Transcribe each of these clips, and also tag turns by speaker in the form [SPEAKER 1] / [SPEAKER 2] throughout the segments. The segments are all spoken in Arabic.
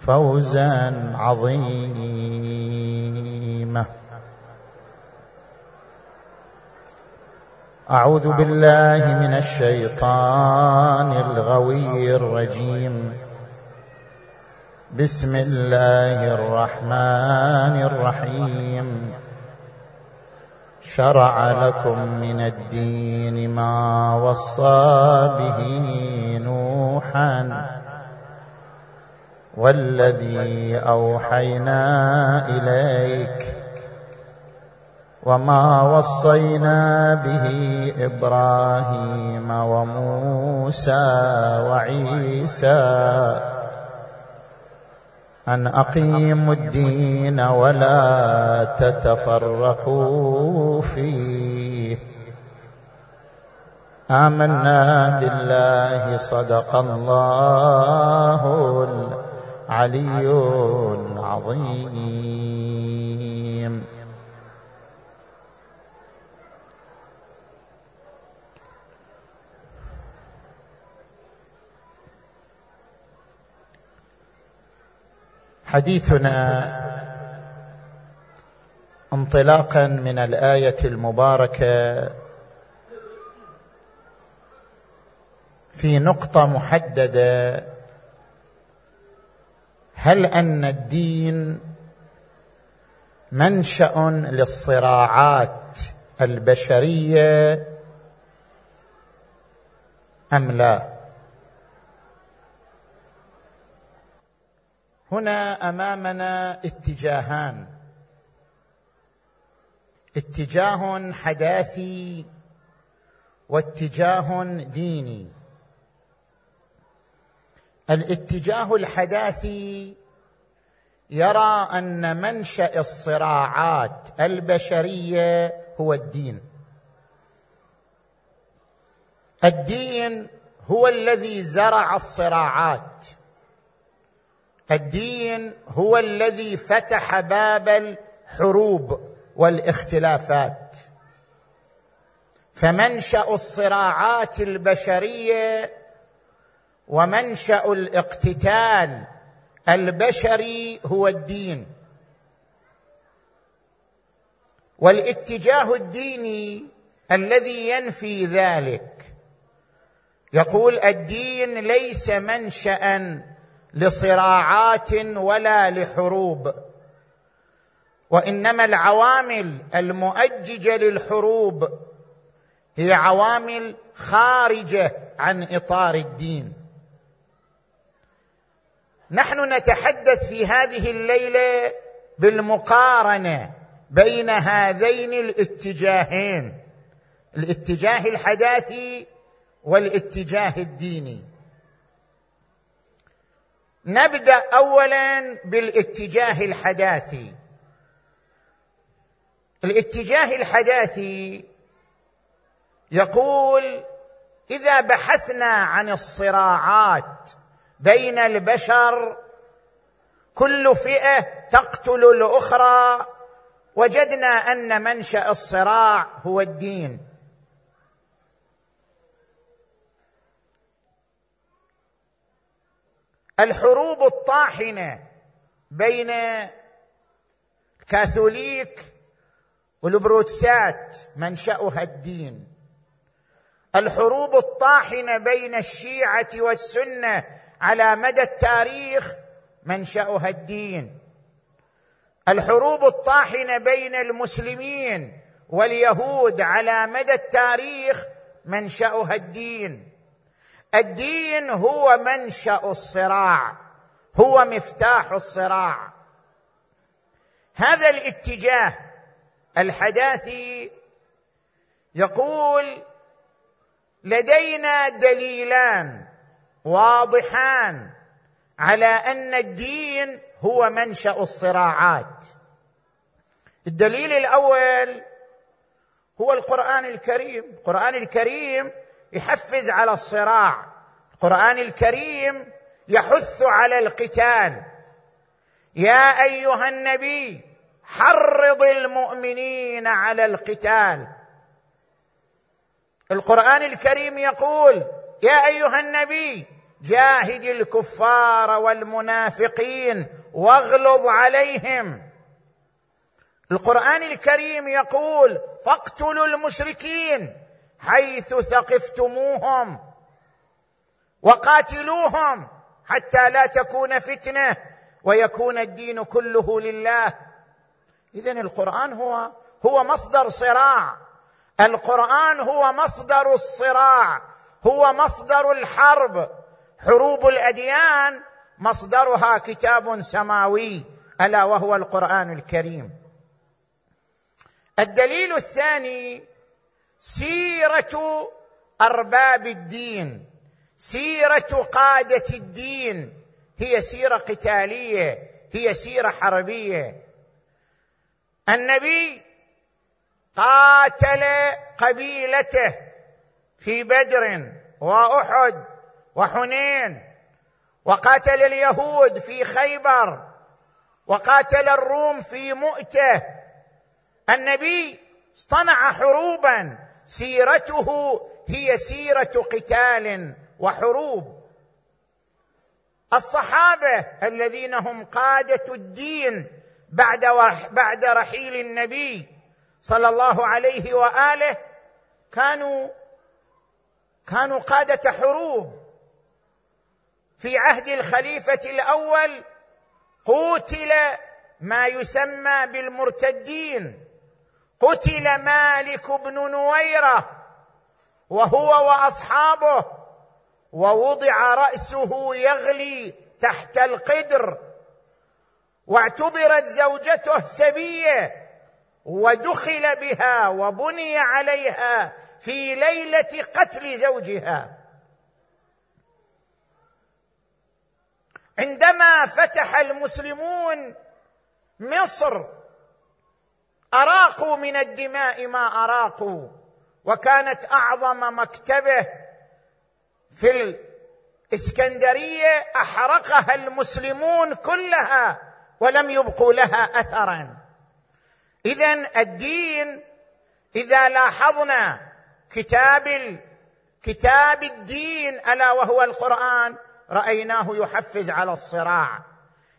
[SPEAKER 1] فوزا عظيما. أعوذ بالله من الشيطان الغوي الرجيم. بسم الله الرحمن الرحيم. شرع لكم من الدين ما وصى به نوحا والذي أوحينا إليك وما وصينا به إبراهيم وموسى وعيسى أن أقيموا الدين ولا تتفرقوا فيه. آمنا بالله صدق الله العلي العظيم حديثنا انطلاقا من الآية المباركة في نقطة محددة هل أن الدين منشأ للصراعات البشرية أم لا؟ هنا أمامنا اتجاهان. اتجاه حداثي واتجاه ديني. الاتجاه الحداثي يرى أن منشأ الصراعات البشرية هو الدين. الدين هو الذي زرع الصراعات. الدين هو الذي فتح باب الحروب والاختلافات. فمنشأ الصراعات البشرية ومنشأ الاقتتال البشري هو الدين. والاتجاه الديني الذي ينفي ذلك يقول الدين ليس منشا لصراعات ولا لحروب وإنما العوامل المؤججة للحروب هي عوامل خارجة عن إطار الدين. نحن نتحدث في هذه الليلة بالمقارنة بين هذين الاتجاهين الاتجاه الحداثي والاتجاه الديني. نبدأ اولا بالاتجاه الحداثي. الاتجاه الحداثي يقول إذا بحثنا عن الصراعات بين البشر كل فئة تقتل الأخرى. وجدنا أن منشأ الصراع هو الدين. الحروب الطاحنة بين الكاثوليك والبروتسات منشأها الدين. الحروب الطاحنة بين الشيعة والسنة على مدى التاريخ منشأها الدين. الحروب الطاحنة بين المسلمين واليهود على مدى التاريخ منشأها الدين. الدين هو منشأ الصراع هو مفتاح الصراع. هذا الاتجاه الحداثي يقول لدينا دليلان.
[SPEAKER 2] واضحان على أن الدين هو منشأ الصراعات. الدليل الأول هو القرآن الكريم. القرآن الكريم يحفز على الصراع. القرآن الكريم يحث على القتال. يا أيها النبي حرض المؤمنين على القتال. القرآن الكريم يقول يا أيها النبي جاهد الكفار والمنافقين واغلظ عليهم. القرآن الكريم يقول فاقتلوا المشركين حيث ثقفتموهم وقاتلوهم حتى لا تكون فتنة ويكون الدين كله لله. اذا القرآن هو هو مصدر صراع. القرآن هو مصدر الصراع. هو مصدر الحرب. حروب الأديان مصدرها كتاب سماوي ألا وهو القرآن الكريم. الدليل الثاني سيرة أرباب الدين. سيرة قادة الدين. هي سيرة قتالية هي سيرة حربية. النبي قاتل قبيلته في بدر وأحد. وحنين وقاتل اليهود في خيبر وقاتل الروم في مؤتة. النبي اصطنع حروبا سيرته هي سيرة قتال وحروب. الصحابة الذين هم قادة الدين بعد بعد رحيل النبي صلى الله عليه وآله كانوا كانوا قادة حروب. في عهد الخليفة الأول قتل ما يسمى بالمرتدين. قتل مالك بن نويرة وهو وأصحابه ووضع رأسه يغلي تحت القدر واعتبرت زوجته سبية ودخل بها وبني عليها في ليلة قتل زوجها. عندما فتح المسلمون مصر أراقوا من الدماء ما أراقوا وكانت أعظم مكتبة في الإسكندرية أحرقها المسلمون كلها ولم يبقوا لها اثرا. اذا الدين إذا لاحظنا كتاب كتاب الدين ألا وهو القرآن رأيناه يحفز على الصراع.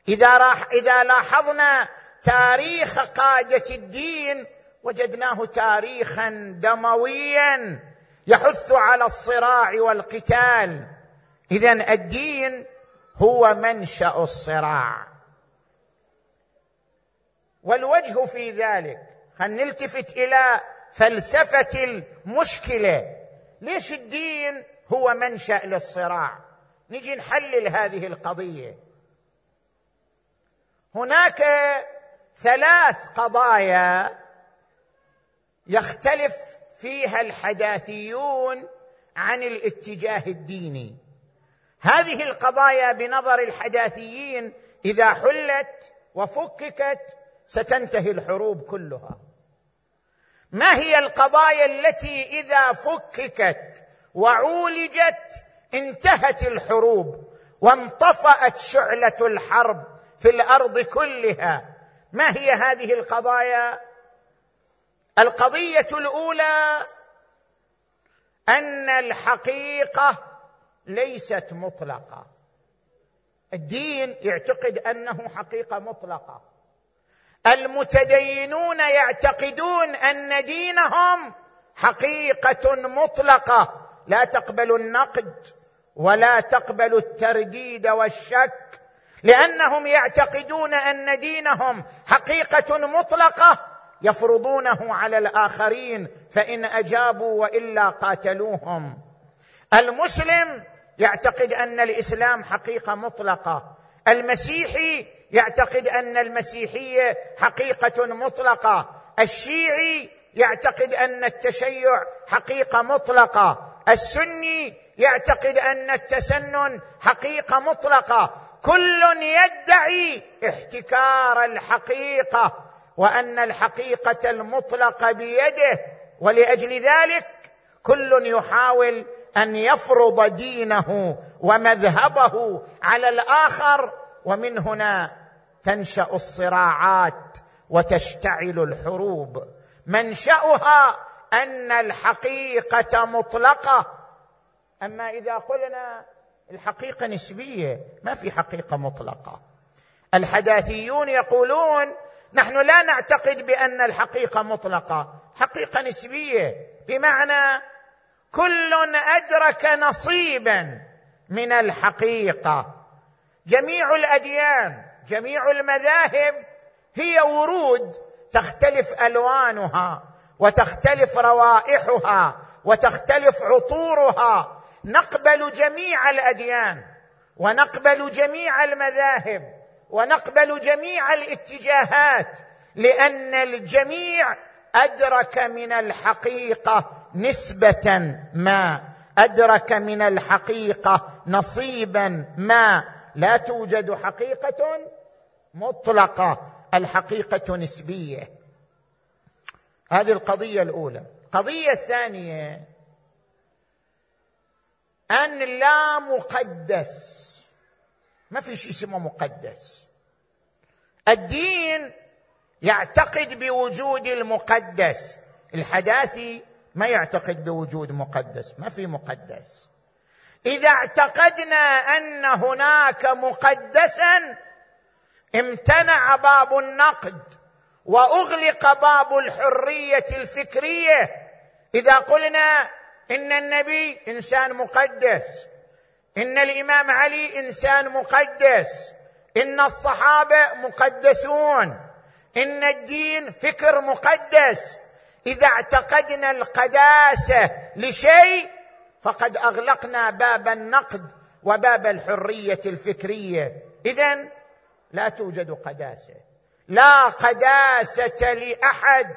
[SPEAKER 2] إذا راح إذا لاحظنا تاريخ قادة الدين وجدناه تاريخا دمويا يحث على الصراع والقتال. اذا الدين هو منشأ الصراع. والوجه في ذلك خلينا نلتفت إلى فلسفة المشكلة. ليش الدين هو منشأ للصراع؟ نجي نحلل هذه القضية. هناك ثلاث قضايا يختلف فيها الحداثيون عن الاتجاه الديني. هذه القضايا بنظر الحداثيين إذا حلت وفككت ستنتهي الحروب كلها. ما هي القضايا التي إذا فككت وعولجت انتهت الحروب وانطفأت شعلة الحرب في الأرض كلها. ما هي هذه القضايا؟ القضية الأولى أن الحقيقة ليست مطلقة. الدين يعتقد أنه حقيقة مطلقة. المتدينون يعتقدون أن دينهم حقيقة مطلقة. لا تقبل النقد. ولا تقبل الترديد والشك لأنهم يعتقدون أن دينهم حقيقة مطلقة يفرضونه على الآخرين فإن أجابوا وإلا قاتلوهم. المسلم يعتقد أن الإسلام حقيقة مطلقة المسيحي يعتقد أن المسيحيه حقيقة مطلقة الشيعي يعتقد أن التشيع حقيقة مطلقة. السني يعتقد أن التسنن حقيقة مطلقة. كل يدعي احتكار الحقيقة وأن الحقيقة المطلقة بيده ولأجل ذلك كل يحاول أن يفرض دينه ومذهبه على الآخر ومن هنا تنشأ الصراعات وتشتعل الحروب. منشأها أن الحقيقة مطلقة. أما إذا قلنا الحقيقة نسبية ما في حقيقة مطلقة. الحداثيون يقولون نحن لا نعتقد بأن الحقيقة مطلقة. حقيقة نسبية. بمعنى كل أدرك نصيبا من الحقيقة. جميع الأديان جميع المذاهب هي ورود تختلف ألوانها. وتختلف روائحها وتختلف عطورها. نقبل جميع الأديان ونقبل جميع المذاهب ونقبل جميع الاتجاهات لأن الجميع أدرك من الحقيقة نسبة ما أدرك من الحقيقة نصيبا ما. لا توجد حقيقة مطلقة الحقيقة نسبية. هذه القضية الأولى. القضية الثانية أن لا مقدس. ما في شيء اسمه مقدس. الدين يعتقد بوجود المقدس. الحداثي ما يعتقد بوجود مقدس. ما في مقدس. إذا اعتقدنا أن هناك مقدسا امتنع باب النقد. وأغلق باب الحرية الفكرية. إذا قلنا إن النبي إنسان مقدس إن الإمام علي إنسان مقدس إن الصحابة مقدسون إن الدين فكر مقدس إذا اعتقدنا القداسة لشيء فقد أغلقنا باب النقد وباب الحرية الفكرية. اذا لا توجد قداسة. لا قداسة لأحد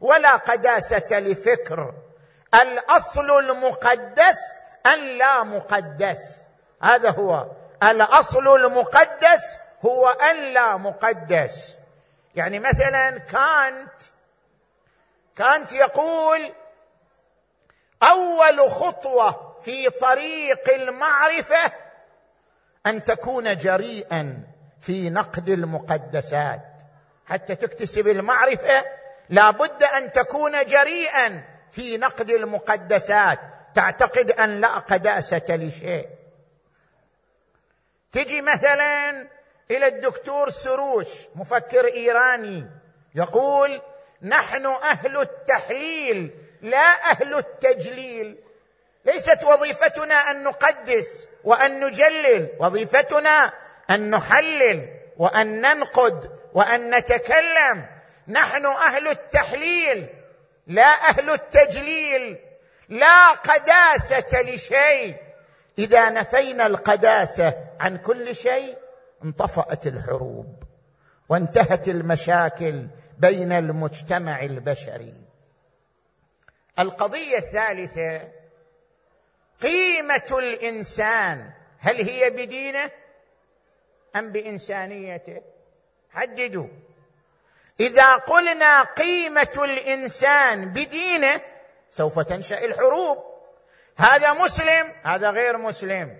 [SPEAKER 2] ولا قداسة لفكر. الأصل المقدس أن لا مقدس. هذا هو. الأصل المقدس هو أن لا مقدس. يعني مثلا كانت كانت يقول أول خطوة في طريق المعرفة أن تكون جريئا في نقد المقدسات. حتى تكتسب المعرفة لابد أن تكون جريئا في نقد المقدسات. تعتقد أن لا قداسة لشيء. تجي مثلا إلى الدكتور سروش مفكر إيراني يقول نحن أهل التحليل لا أهل التجليل. ليست وظيفتنا أن نقدس وأن نجلل وظيفتنا أن نحلل وأن ننقد وأن نتكلم. نحن أهل التحليل لا أهل التجليل لا قداسة لشيء. إذا نفينا القداسة عن كل شيء انطفأت الحروب وانتهت المشاكل بين المجتمع البشري. القضية الثالثة قيمة الإنسان. هل هي بدينة أم بإنسانيته؟ حددوا إذا قلنا قيمة الإنسان بدينه سوف تنشأ الحروب. هذا مسلم هذا غير مسلم.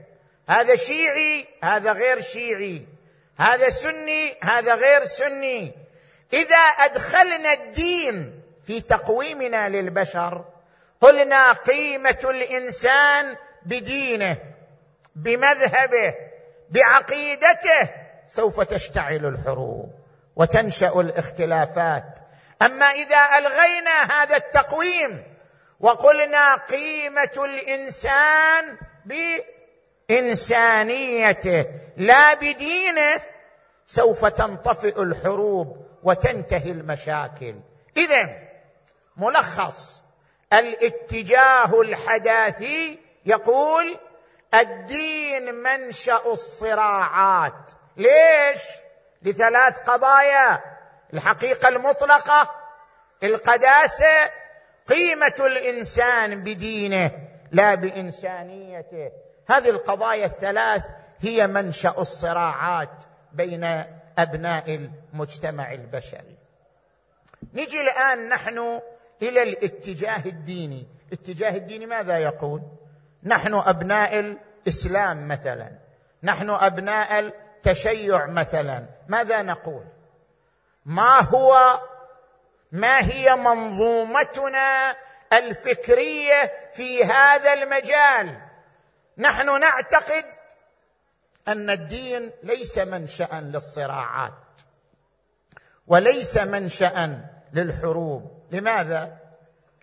[SPEAKER 2] هذا شيعي هذا غير شيعي. هذا سني هذا غير سني. إذا أدخلنا الدين في تقويمنا للبشر قلنا قيمة الإنسان بدينه بمذهبه بعقيدته سوف تشتعل الحروب وتنشأ الاختلافات. أما إذا ألغينا هذا التقويم وقلنا قيمة الإنسان بإنسانيته لا بدينه سوف تنطفئ الحروب وتنتهي المشاكل. اذا ملخص الاتجاه الحداثي يقول الدين منشأ الصراعات. ليش؟ لثلاث قضايا. الحقيقة المطلقة القداسة قيمة الإنسان بدينه لا بإنسانيته. هذه القضايا الثلاث هي منشأ الصراعات بين أبناء المجتمع البشري. نجي الآن نحن إلى الاتجاه الديني. الاتجاه الديني ماذا يقول؟ نحن أبناء الإسلام مثلا. نحن أبناء التشيع مثلا. ماذا نقول؟ ما هو ما هي منظومتنا الفكرية في هذا المجال؟ نحن نعتقد أن الدين ليس منشا للصراعات وليس منشا للحروب. لماذا؟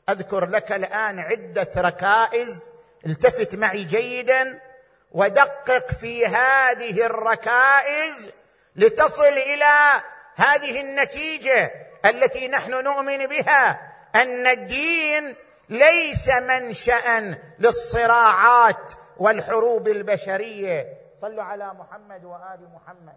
[SPEAKER 2] أذكر لك الآن عدة ركائز التفت معي جيدا. ودقق في هذه الركائز لتصل إلى هذه النتيجة التي نحن نؤمن بها أن الدين ليس منشا للصراعات والحروب البشرية. صلوا على محمد وآل محمد.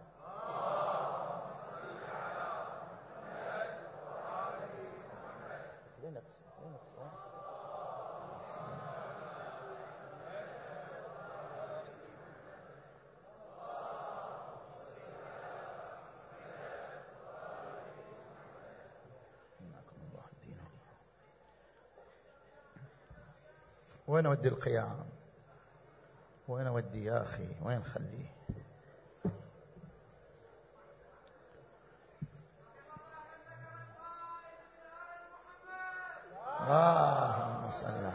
[SPEAKER 2] وين أودي القيام؟ وين أودي يا أخي؟ وين خليه؟ اللهم صل على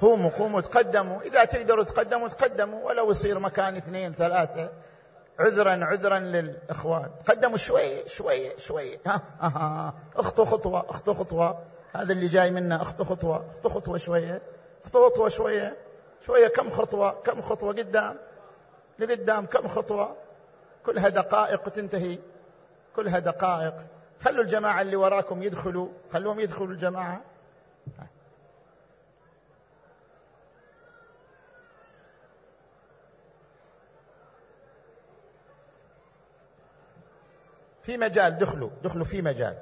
[SPEAKER 2] قوموا قوموا تقدموا. إذا تقدروا تقدموا تقدموا. ولو يصير مكان اثنين ثلاثة عذرا عذرا للإخوان. تقدموا شوي شوي شوي. ها ها اخطوا خطوة اخطوا خطوة. هذا اللي جاي منا اخطوا خطوة اخطوا خطوة شوية. خطوة شوية. شوية كم خطوة كم خطوة قدام لقدام كم خطوة. كلها دقائق وتنتهي. كلها دقائق. خلوا الجماعة اللي وراكم يدخلوا. خلوهم يدخلوا الجماعة. في مجال دخلوا. دخلوا في مجال.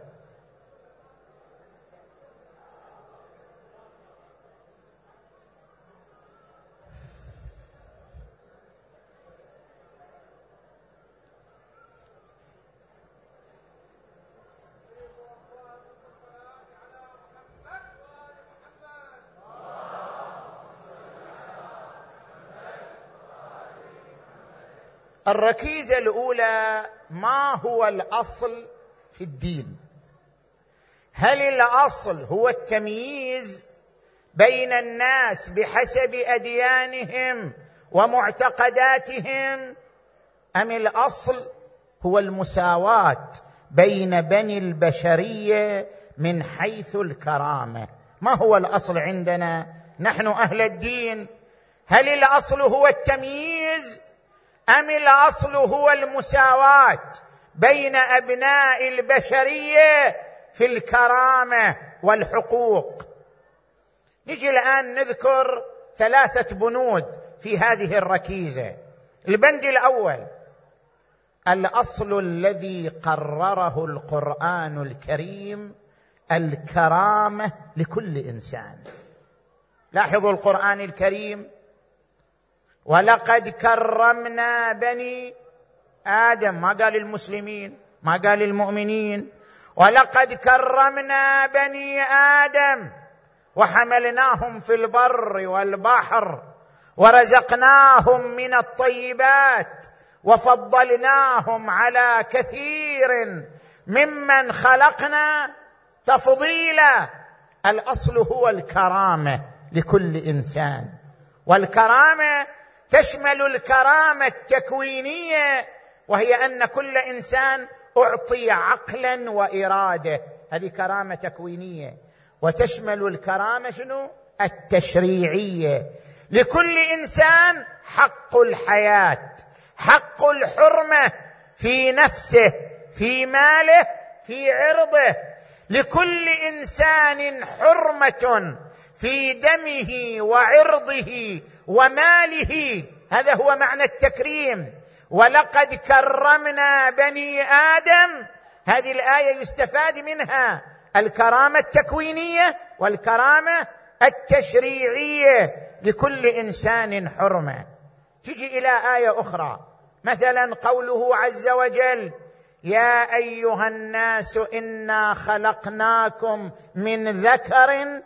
[SPEAKER 2] الركيزة الأولى ما هو الأصل في الدين؟ هل الأصل هو التمييز بين الناس بحسب أديانهم ومعتقداتهم أم الأصل هو المساواة بين بني البشرية من حيث الكرامة؟ ما هو الأصل عندنا؟ نحن أهل الدين. هل الأصل هو التمييز أم الأصل هو المساواة بين أبناء البشرية في الكرامة والحقوق؟ نجي الآن نذكر ثلاثة بنود في هذه الركيزة. البند الأول الأصل الذي قرره القرآن الكريم الكرامة لكل إنسان. لاحظوا القرآن الكريم؟ ولقد كرمنا بني آدم ما قال المسلمين ما قال المؤمنين. ولقد كرمنا بني آدم وحملناهم في البر والبحر ورزقناهم من الطيبات وفضلناهم على كثير ممن خلقنا تفضيلا. الأصل هو الكرامة لكل إنسان. والكرامة تشمل الكرامة التكوينية وهي أن كل إنسان أعطي عقلا وإرادة. هذه كرامة تكوينية. وتشمل الكرامة شنو؟ التشريعية. لكل إنسان حق الحياة حق الحرمة في نفسه في ماله في عرضه. لكل إنسان حرمة في دمه وعرضه وماله. هذا هو معنى التكريم. ولقد كرمنا بني آدم. هذه الآية يستفاد منها الكرامة التكوينية والكرامة التشريعية لكل إنسان حرمه تجي إلى آية أخرى. مثلا قوله عز وجل يا أيها الناس إنا خلقناكم من ذكر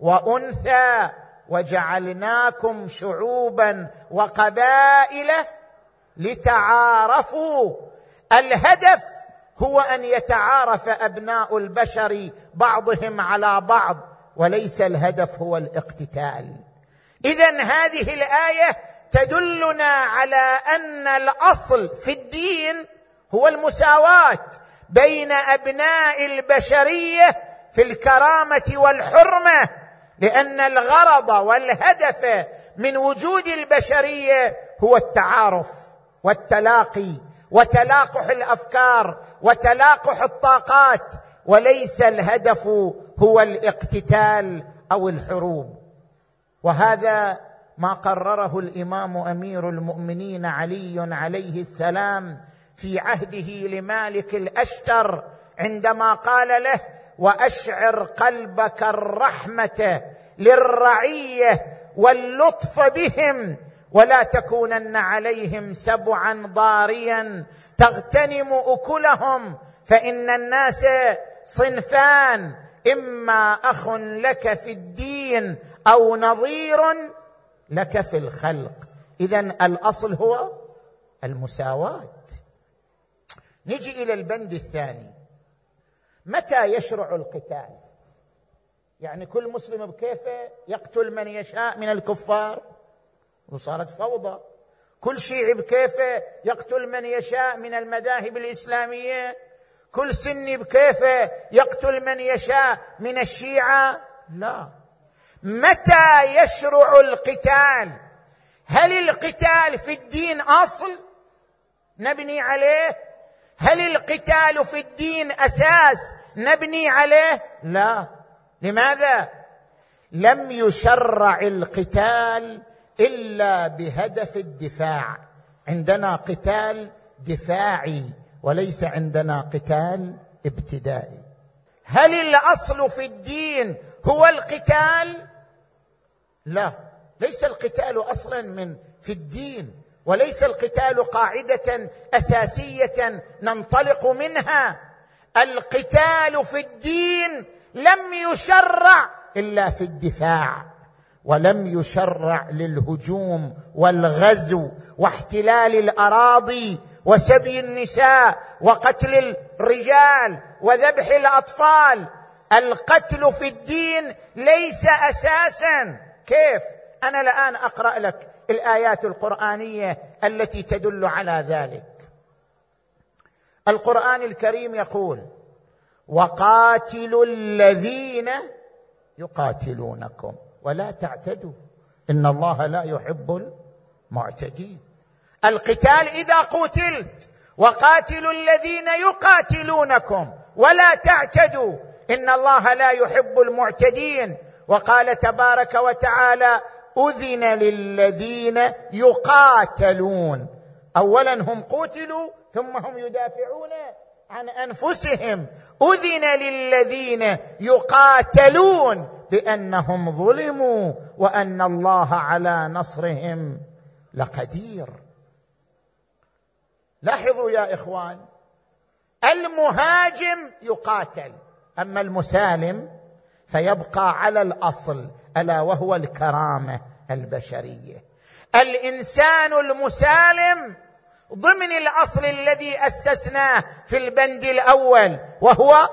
[SPEAKER 2] وأنثى وجعلناكم شعوبا وقبائل لتعارفوا. الهدف هو أن يتعارف أبناء البشر بعضهم على بعض وليس الهدف هو الاقتتال. اذا هذه الآية تدلنا على أن الأصل في الدين هو المساواة بين أبناء البشرية في الكرامة والحرمة. لأن الغرض والهدف من وجود البشرية هو التعارف والتلاقي وتلاقح الأفكار وتلاقح الطاقات وليس الهدف هو الاقتتال أو الحروب. وهذا ما قرره الإمام أمير المؤمنين علي عليه السلام في عهده لمالك الأشتر عندما قال له وأشعر قلبك الرحمة للرعية واللطف بهم. ولا تكونن عليهم سبعا ضاريا. تغتنم أكلهم. فإن الناس صنفان. إما أخ لك في الدين أو نظير لك في الخلق. اذا الأصل هو المساواة. نجي إلى البند الثاني. متى يشرع القتال؟ يعني كل مسلم بكيفه يقتل من يشاء من الكفار؟ وصارت فوضى. كل شيعي بكيفه يقتل من يشاء من المذاهب الإسلامية؟ كل سني بكيفه يقتل من يشاء من الشيعة؟ لا. متى يشرع القتال؟ هل القتال في الدين أصل؟ نبني عليه هل القتال في الدين أساس نبني عليه؟ لا. لماذا؟ لم يشرع القتال إلا بهدف الدفاع. عندنا قتال دفاعي وليس عندنا قتال ابتدائي. هل الأصل في الدين هو القتال؟ لا. ليس القتال أصلا من في الدين. وليس القتال قاعدة أساسية ننطلق منها. القتال في الدين لم يشرع إلا في الدفاع ولم يشرع للهجوم والغزو واحتلال الأراضي وسبي النساء وقتل الرجال وذبح الأطفال. القتل في الدين ليس أساسا. كيف؟ أنا الآن أقرأ لك الآيات القرآنية التي تدل على ذلك. القرآن الكريم يقول وقاتلوا الذين يقاتلونكم. ولا تعتدوا. إن الله لا يحب المعتدين. القتال إذا قتلت وقاتلوا الذين يقاتلونكم. ولا تعتدوا. إن الله لا يحب المعتدين. وقال تبارك وتعالى أذن للذين يقاتلون. اولا هم قتلوا ثم هم يدافعون عن أنفسهم. أذن للذين يقاتلون بأنهم ظلموا وأن الله على نصرهم لقدير. لاحظوا يا إخوان المهاجم يقاتل أما المسالم فيبقى على الأصل ألا وهو الكرامة البشرية. الإنسان المسالم ضمن الأصل الذي أسسناه في البند الأول وهو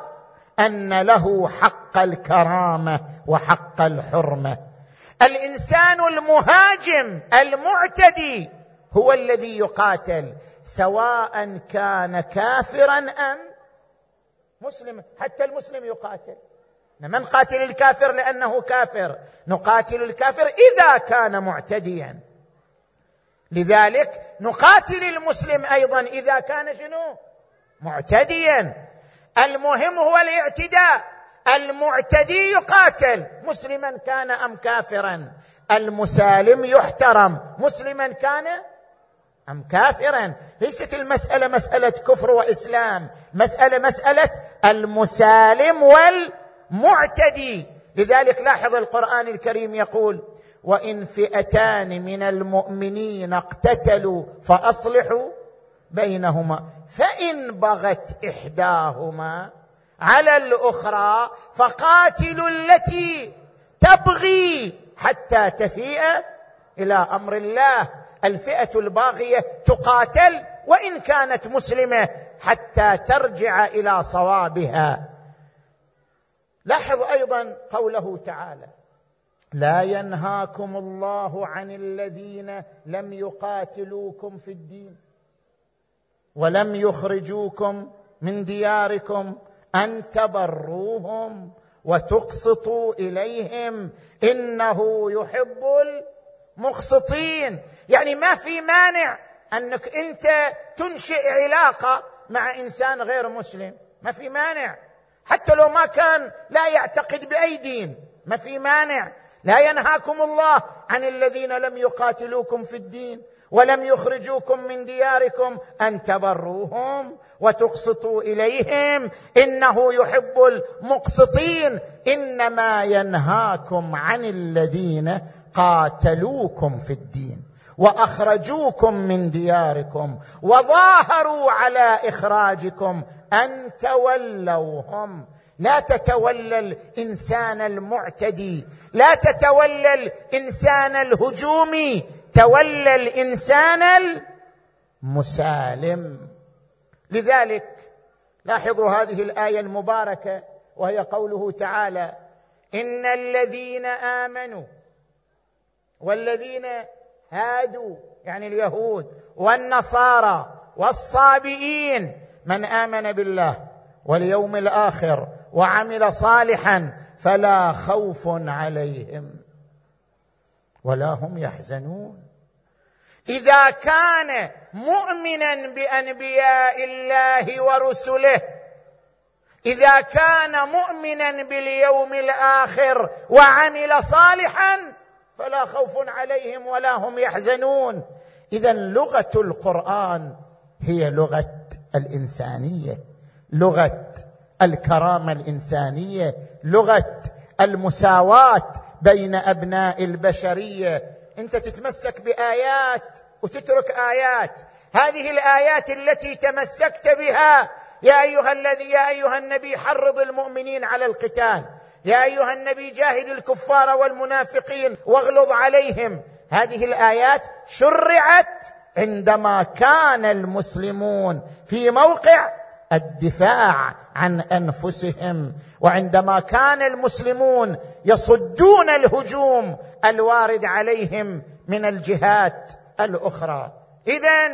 [SPEAKER 2] أن له حق الكرامة وحق الحرمة. الإنسان المهاجم المعتدي هو الذي يقاتل سواء كان كافرا أم مسلما حتى المسلم يقاتل. ما نقاتل الكافر لأنه كافر نقاتل الكافر إذا كان معتديا. لذلك نقاتل المسلم أيضا إذا كان شنو؟ معتديا. المهم هو الاعتداء. المعتدي يقاتل مسلما كان أم كافرا؟ المسالم يحترم مسلما كان أم كافرا؟ ليست المسألة مسألة كفر وإسلام مسألة مسألة المسالم والمعتدي لذلك لاحظ القرآن الكريم يقول وإن فئتان من المؤمنين اقتتلوا فأصلحوا بينهما فإن بغت إحداهما على الأخرى فقاتلوا التي تبغي حتى تفيء إلى أمر الله. الفئة الباغية تقاتل وإن كانت مسلمة حتى ترجع إلى صوابها. لاحظ أيضا قوله تعالى لا ينهاكم الله عن الذين لم يقاتلوكم في الدين ولم يخرجوكم من دياركم أن تبروهم وتقسطوا إليهم إنه يحب المقسطين. يعني ما في مانع أنك أنت تنشئ علاقة مع إنسان غير مسلم ما في مانع. حتى لو ما كان لا يعتقد بأي دين ما في مانع. لا ينهاكم الله عن الذين لم يقاتلوكم في الدين ولم يخرجوكم من دياركم أن تبروهم وتقسطوا إليهم. إنه يحب المقسطين. إنما ينهاكم عن الذين قاتلوكم في الدين وأخرجوكم من دياركم وظاهروا على إخراجكم أن تولوهم لا تتولى الإنسان المعتدي. لا تتولى الإنسان الهجومي. تولى الإنسان المسالم. لذلك لاحظوا هذه الآية المباركة وهي قوله تعالى إن الذين آمنوا والذين هادوا يعني اليهود والنصارى والصابئين من آمن بالله واليوم الآخر وعمل صالحا فلا خوف عليهم ولا هم يحزنون. إذا كان مؤمنا بأنبياء الله ورسله إذا كان مؤمنا باليوم الآخر وعمل صالحا فلا خوف عليهم ولا هم يحزنون. اذا لغة القرآن هي لغة الإنسانية لغة الكرامة الإنسانية لغة المساواة بين أبناء البشرية. أنت تتمسك بآيات وتترك آيات. هذه الآيات التي تمسكت بها يا أيها الذي يا أيها النبي حرض المؤمنين على القتال. يا أيها النبي جاهد الكفار والمنافقين واغلظ عليهم. هذه الآيات شرعت عندما كان المسلمون في موقع الدفاع عن أنفسهم وعندما كان المسلمون يصدون الهجوم الوارد عليهم من الجهات الأخرى. اذا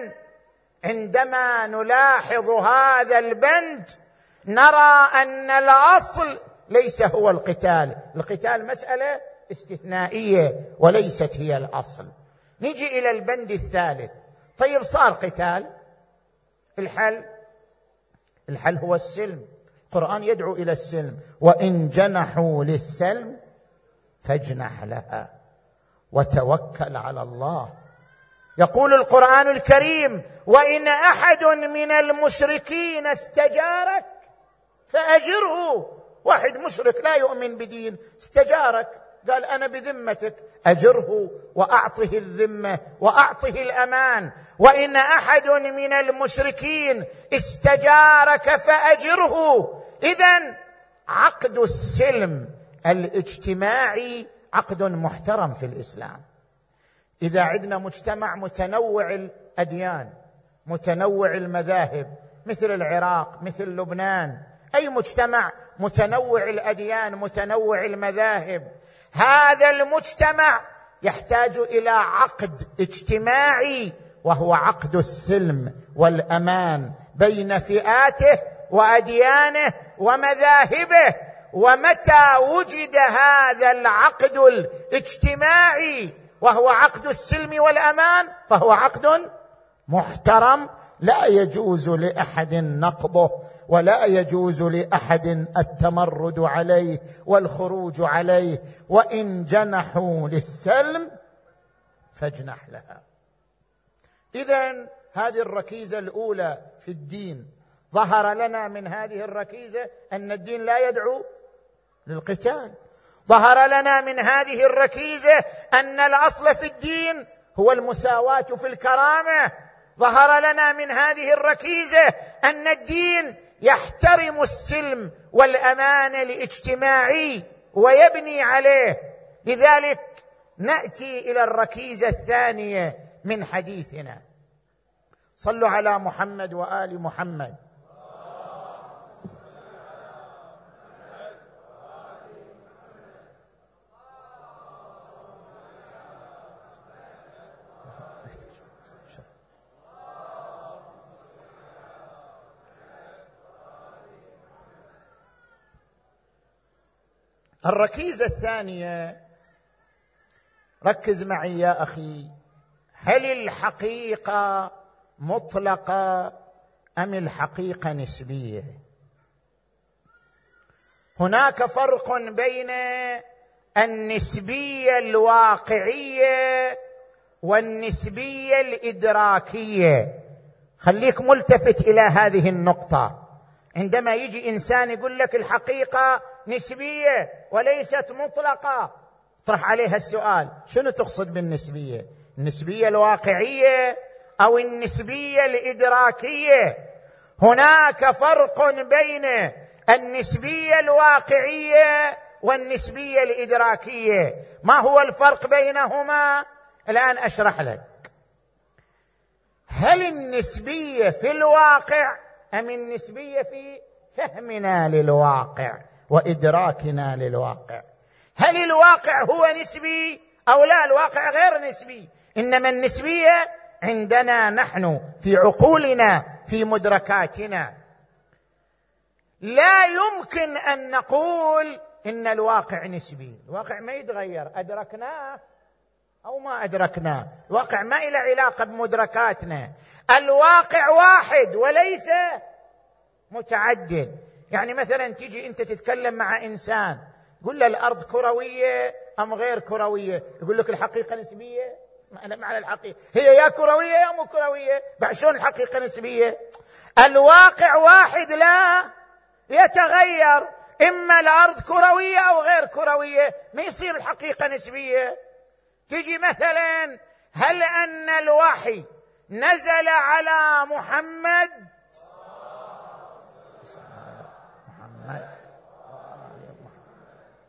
[SPEAKER 2] عندما نلاحظ هذا البند نرى أن الأصل ليس هو القتال. القتال مسألة استثنائية وليست هي الأصل. نجي إلى البند الثالث. طيب صار قتال. الحل الحل هو السلم. القرآن يدعو إلى السلم. وإن جنحوا للسلم فاجنح لها وتوكل على الله. يقول القرآن الكريم وإن أحد من المشركين استجارك فأجره. واحد مشرك لا يؤمن بدين استجارك. قال أنا بذمتك أجره وأعطه الذمة وأعطه الأمان. وإن أحد من المشركين استجارك فأجره. اذا عقد السلم الاجتماعي عقد محترم في الإسلام. إذا عندنا مجتمع متنوع الأديان متنوع المذاهب مثل العراق مثل لبنان أي مجتمع متنوع الأديان متنوع المذاهب هذا المجتمع يحتاج إلى عقد اجتماعي وهو عقد السلم والأمان بين فئاته وأديانه ومذاهبه. ومتى وجد هذا العقد الاجتماعي وهو عقد السلم والأمان فهو عقد محترم لا يجوز لأحد نقضه. ولا يجوز لأحد التمرد عليه والخروج عليه وإن جنحوا للسلم فاجنح لها. اذا هذه الركيزة الأولى في الدين. ظهر لنا من هذه الركيزة أن الدين لا يدعو للقتال. ظهر لنا من هذه الركيزة أن الأصل في الدين هو المساواة في الكرامة. ظهر لنا من هذه الركيزة أن الدين يحترم السلم والأمان الاجتماعي ويبني عليه. لذلك نأتي إلى الركيزة الثانية من حديثنا. صلوا على محمد وآل محمد. الركيزة الثانية ركز معي يا أخي هل الحقيقة مطلقة أم الحقيقة نسبية؟ هناك فرق بين النسبية الواقعية والنسبية الإدراكية. خليك ملتفت إلى هذه النقطة. عندما يجي إنسان يقول لك الحقيقة نسبيه وليست مطلقة. اطرح عليها السؤال شنو تقصد بالنسبية؟ النسبية الواقعية أو النسبية الإدراكية؟ هناك فرق بين النسبية الواقعية والنسبية الإدراكية. ما هو الفرق بينهما؟ الآن أشرح لك. هل النسبية في الواقع أم النسبية في فهمنا للواقع؟ وإدراكنا للواقع. هل الواقع هو نسبي أو لا؟ الواقع غير نسبي. إنما النسبية عندنا نحن في عقولنا في مدركاتنا. لا يمكن أن نقول إن الواقع نسبي. الواقع ما يتغير. أدركناه أو ما أدركناه. الواقع ما له علاقة بمدركاتنا. الواقع واحد وليس متعدد. يعني مثلا تجي أنت تتكلم مع إنسان قل له الأرض كروية أم غير كروية؟ يقول لك الحقيقة نسبية؟ معنى الحقيقة. هي يا كروية يا مو كروية. بعد شلون الحقيقة نسبية؟ الواقع واحد لا يتغير. إما الأرض كروية أو غير كروية ما يصير الحقيقة نسبية. تجي مثلا هل أن الوحي نزل على محمد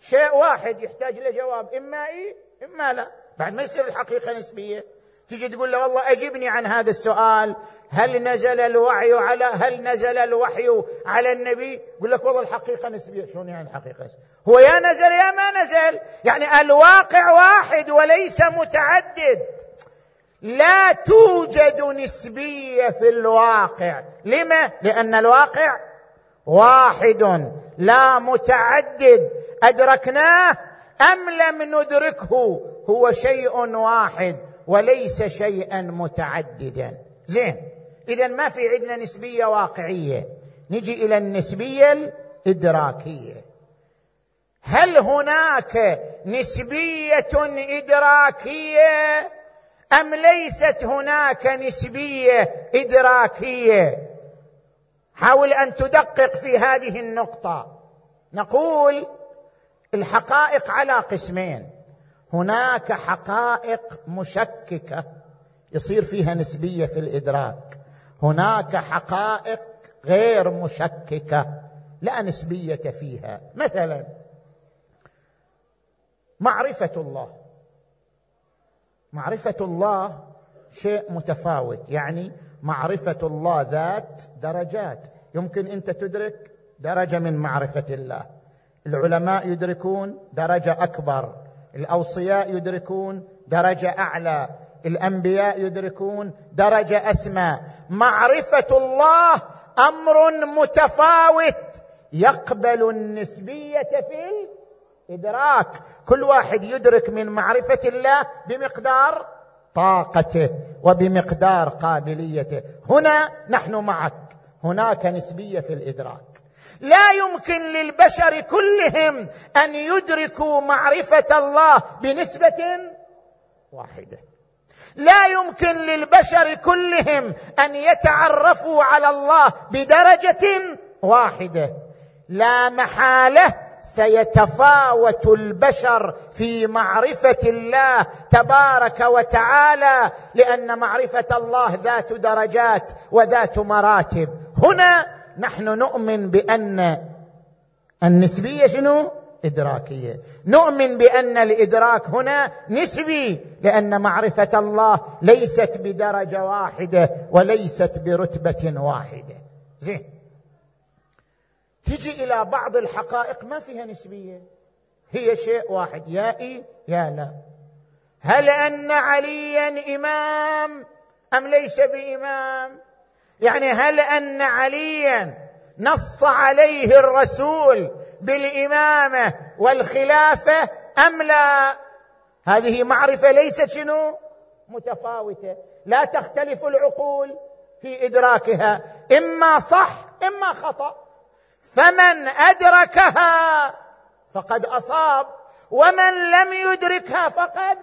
[SPEAKER 2] شيء واحد يحتاج له جواب إما إي إما لا. بعد ما يصير الحقيقة نسبية. تجي تقول له والله اجبني عن هذا السؤال هل نزل الوحي على هل نزل الوحي على النبي؟ يقول لك والله الحقيقة نسبية. شلون يعني الحقيقة نسبية؟ هو يا نزل يا ما نزل. يعني الواقع واحد وليس متعدد. لا توجد نسبية في الواقع. لما؟ لأن الواقع واحد لا متعدد. أدركناه أم لم ندركه؟ هو شيء واحد وليس شيئا متعددا. زين اذا ما في عندنا نسبية واقعية. نجي إلى النسبية الإدراكية. هل هناك نسبية إدراكية أم ليست هناك نسبية إدراكية؟ حاول أن تدقق في هذه النقطة. نقول الحقائق على قسمين. هناك حقائق مشككة يصير فيها نسبية في الإدراك. هناك حقائق غير مشككة لا نسبية فيها. مثلا معرفة الله. معرفة الله شيء متفاوت. يعني معرفة الله ذات درجات. يمكن أنت تدرك درجة من معرفة الله. العلماء يدركون درجة أكبر. الأوصياء يدركون درجة أعلى. الأنبياء يدركون درجة أسمى. معرفة الله أمر متفاوت. يقبل النسبية في الإدراك. كل واحد يدرك من معرفة الله بمقدار طاقته وبمقدار قابليته. هنا نحن معك. هناك نسبية في الإدراك. لا يمكن للبشر كلهم أن يدركوا معرفة الله بنسبة واحدة. لا يمكن للبشر كلهم أن يتعرفوا على الله بدرجة واحدة. لا محالة سيتفاوت البشر في معرفة الله تبارك وتعالى لأن معرفة الله ذات درجات وذات مراتب. هنا نحن نؤمن بأن النسبية شنو؟ إدراكية. نؤمن بأن الإدراك هنا نسبي لأن معرفة الله ليست بدرجة واحدة وليست برتبة واحدة. زين. تجي إلى بعض الحقائق ما فيها نسبية. هي شيء واحد. يا إي يا لا. هل أن عليا إمام؟ أم ليس بإمام؟ يعني هل أن عليا نص عليه الرسول بالإمامة والخلافة أم لا؟ هذه معرفة ليست شنو؟ متفاوتة. لا تختلف العقول في إدراكها. إما صح إما خطأ. فمن أدركها فقد أصاب ومن لم يدركها فقد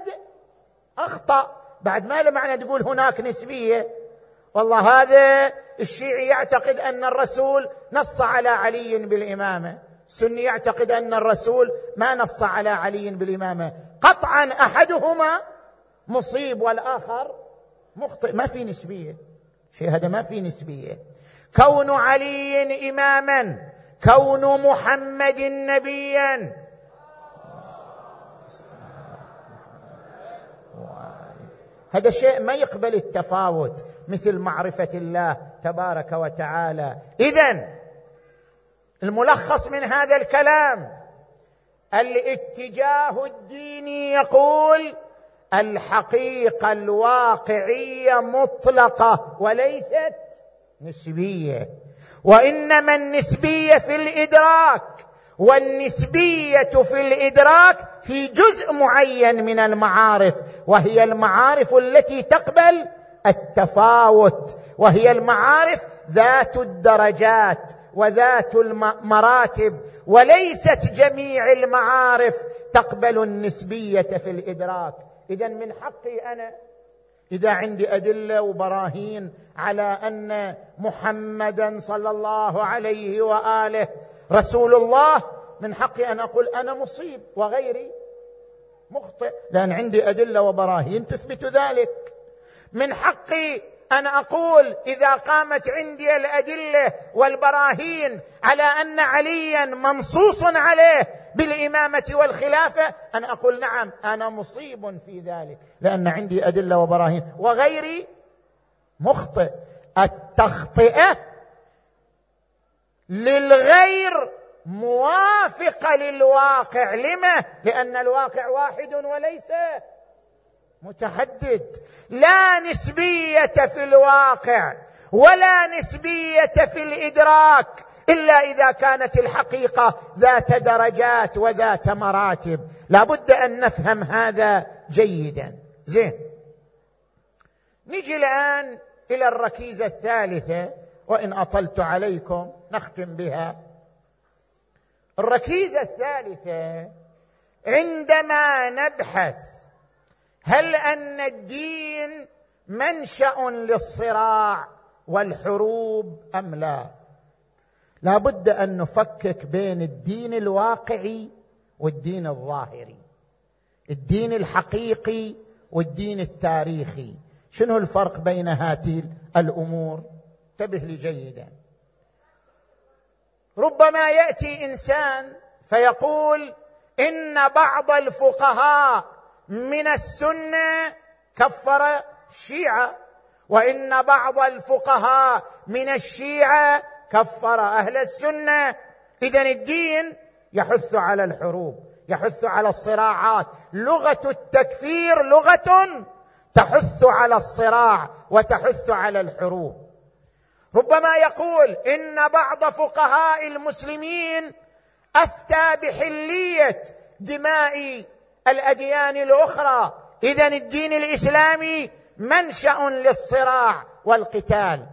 [SPEAKER 2] أخطأ. بعد ما له معنى تقول هناك نسبية. والله هذا الشيعي يعتقد أن الرسول نص على علي بالإمامة. السني يعتقد أن الرسول ما نص على علي بالإمامة. قطعا أحدهما مصيب والآخر مخطئ. ما في نسبية. شيء هذا ما في نسبية. كون علي إماما كون محمد نبيا. هذا شيء ما يقبل التفاوت مثل معرفة الله تبارك وتعالى. اذا الملخص من هذا الكلام الاتجاه الديني يقول الحقيقة الواقعية مطلقة وليست نسبية. وإنما النسبية في الإدراك والنسبية في الإدراك في جزء معين من المعارف وهي المعارف التي تقبل التفاوت وهي المعارف ذات الدرجات وذات المراتب وليست جميع المعارف تقبل النسبية في الإدراك. اذا من حقي أنا إذا عندي أدلة وبراهين على أن محمدا صلى الله عليه وآله رسول الله من حقي أن أقول أنا مصيب وغيري مخطئ لأن عندي أدلة وبراهين تثبت ذلك. من حقي أن أقول إذا قامت عندي الأدلة والبراهين على أن عليا منصوص عليه بالإمامة والخلافة؟ ان أقول نعم أنا مصيب في ذلك لأن عندي أدلة وبراهين. وغيري مخطئ. التخطئة للغير موافقه للواقع. لما؟ لأن الواقع واحد وليس متعدد لا نسبية في الواقع ولا نسبية في الإدراك. إلا إذا كانت الحقيقة ذات درجات وذات مراتب. لا بد أن نفهم هذا جيدا. زين. نجي الآن إلى الركيزة الثالثة وإن أطلت عليكم نختم بها. الركيزة الثالثة عندما نبحث هل أن الدين منشأ للصراع والحروب أم لا؟ لا بد أن نفكك بين الدين الواقعي والدين الظاهري الدين الحقيقي والدين التاريخي. شنو الفرق بين هاتين الأمور؟ انتبه لي جيدا. ربما يأتي إنسان فيقول إن بعض الفقهاء من السنة كفر الشيعة وإن بعض الفقهاء من الشيعة كفر أهل السنة. اذا الدين يحث على الحروب يحث على الصراعات. لغة التكفير لغة تحث على الصراع وتحث على الحروب. ربما يقول إن بعض فقهاء المسلمين أفتى بحلية دماء الأديان الأخرى. اذا الدين الإسلامي منشأ للصراع والقتال.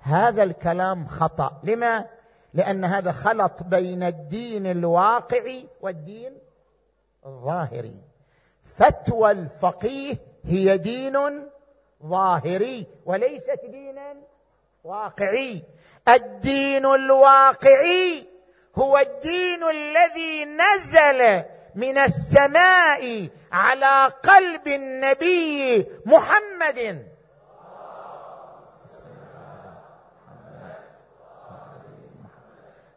[SPEAKER 2] هذا الكلام خطأ. لما؟ لأن هذا خلط بين الدين الواقعي والدين الظاهري فتوى الفقيه هي دين ظاهري وليست دينا واقعي الدين الواقعي هو الدين الذي نزل من السماء على قلب النبي محمد.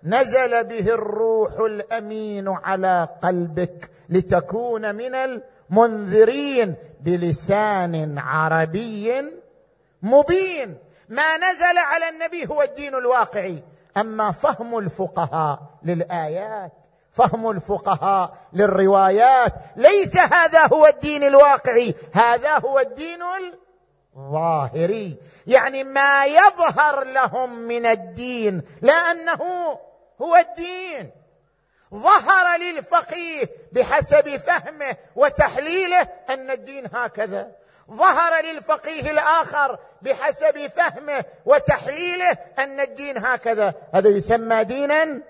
[SPEAKER 2] نزل به الروح الأمين على قلبك لتكون من المنذرين بلسان عربي مبين. ما نزل على النبي هو الدين الواقعي. أما فهم الفقهاء للآيات فهم الفقهاء للروايات ليس هذا هو الدين الواقعي. هذا هو الدين الظاهري. يعني ما يظهر لهم من الدين لا أنه هو الدين. ظهر للفقيه بحسب فهمه وتحليله أن الدين هكذا. ظهر للفقيه الآخر بحسب فهمه وتحليله أن الدين هكذا. هذا يسمى دينا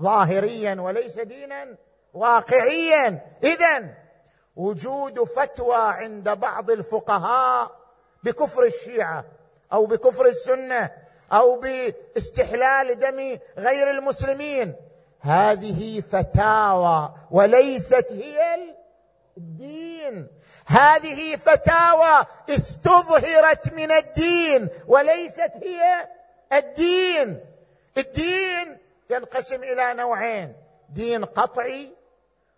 [SPEAKER 2] ظاهريا وليس دينا واقعيا. اذا وجود فتوى عند بعض الفقهاء بكفر الشيعة أو بكفر السنة أو باستحلال دم غير المسلمين. هذه فتاوى وليست هي الدين. هذه فتاوى استظهرت من الدين وليست هي الدين. الدين ينقسم إلى نوعين دين قطعي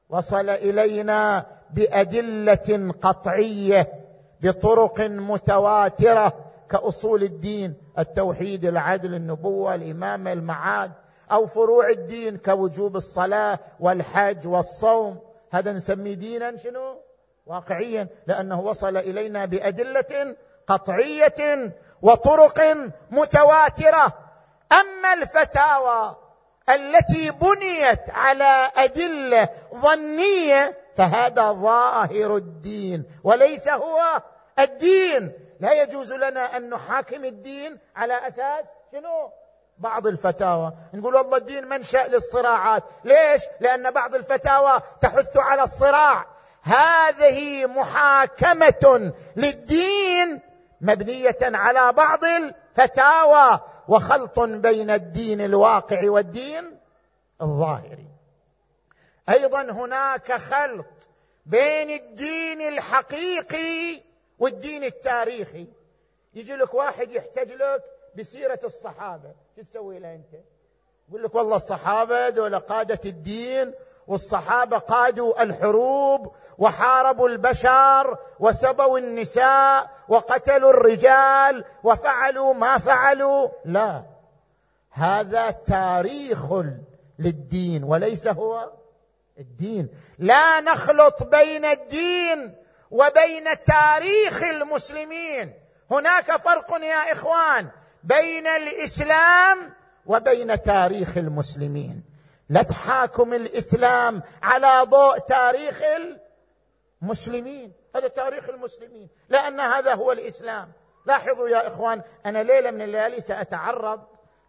[SPEAKER 2] وصل إلينا بأدلة قطعية بطرق متواترة كأصول الدين. التوحيد العدل النبوة الامامه المعاد أو فروع الدين كوجوب الصلاة والحج والصوم. هذا نسميه دينا شنو؟ واقعيا لأنه وصل إلينا بأدلة قطعية وطرق متواترة. أما الفتاوى التي بنيت على أدلة ظنية فهذا ظاهر الدين وليس هو الدين. لا يجوز لنا أن نحاكم الدين على أساس شنو؟ بعض الفتاوى. نقول والله الدين منشأ للصراعات. ليش؟ لأن بعض الفتاوى تحث على الصراع. هذه محاكمة للدين مبنية على بعض الفتاوى وخلط بين الدين الواقع والدين الظاهري. أيضا هناك خلط بين الدين الحقيقي والدين التاريخي يجي لك واحد يحتج لك بسيرة الصحابة. شو تسوي له أنت؟ يقول لك والله الصحابة ذولا قادة الدين والصحابة قادوا الحروب وحاربوا البشر وسبوا النساء وقتلوا الرجال وفعلوا ما فعلوا. لا هذا تاريخ للدين وليس هو الدين. لا نخلط بين الدين وبين تاريخ المسلمين. هناك فرق يا إخوان بين الإسلام وبين تاريخ المسلمين. لا تحاكم الإسلام على ضوء تاريخ المسلمين. هذا تاريخ المسلمين لأن هذا هو الإسلام. لاحظوا يا إخوان أنا ليلة من الليالي سأتعرض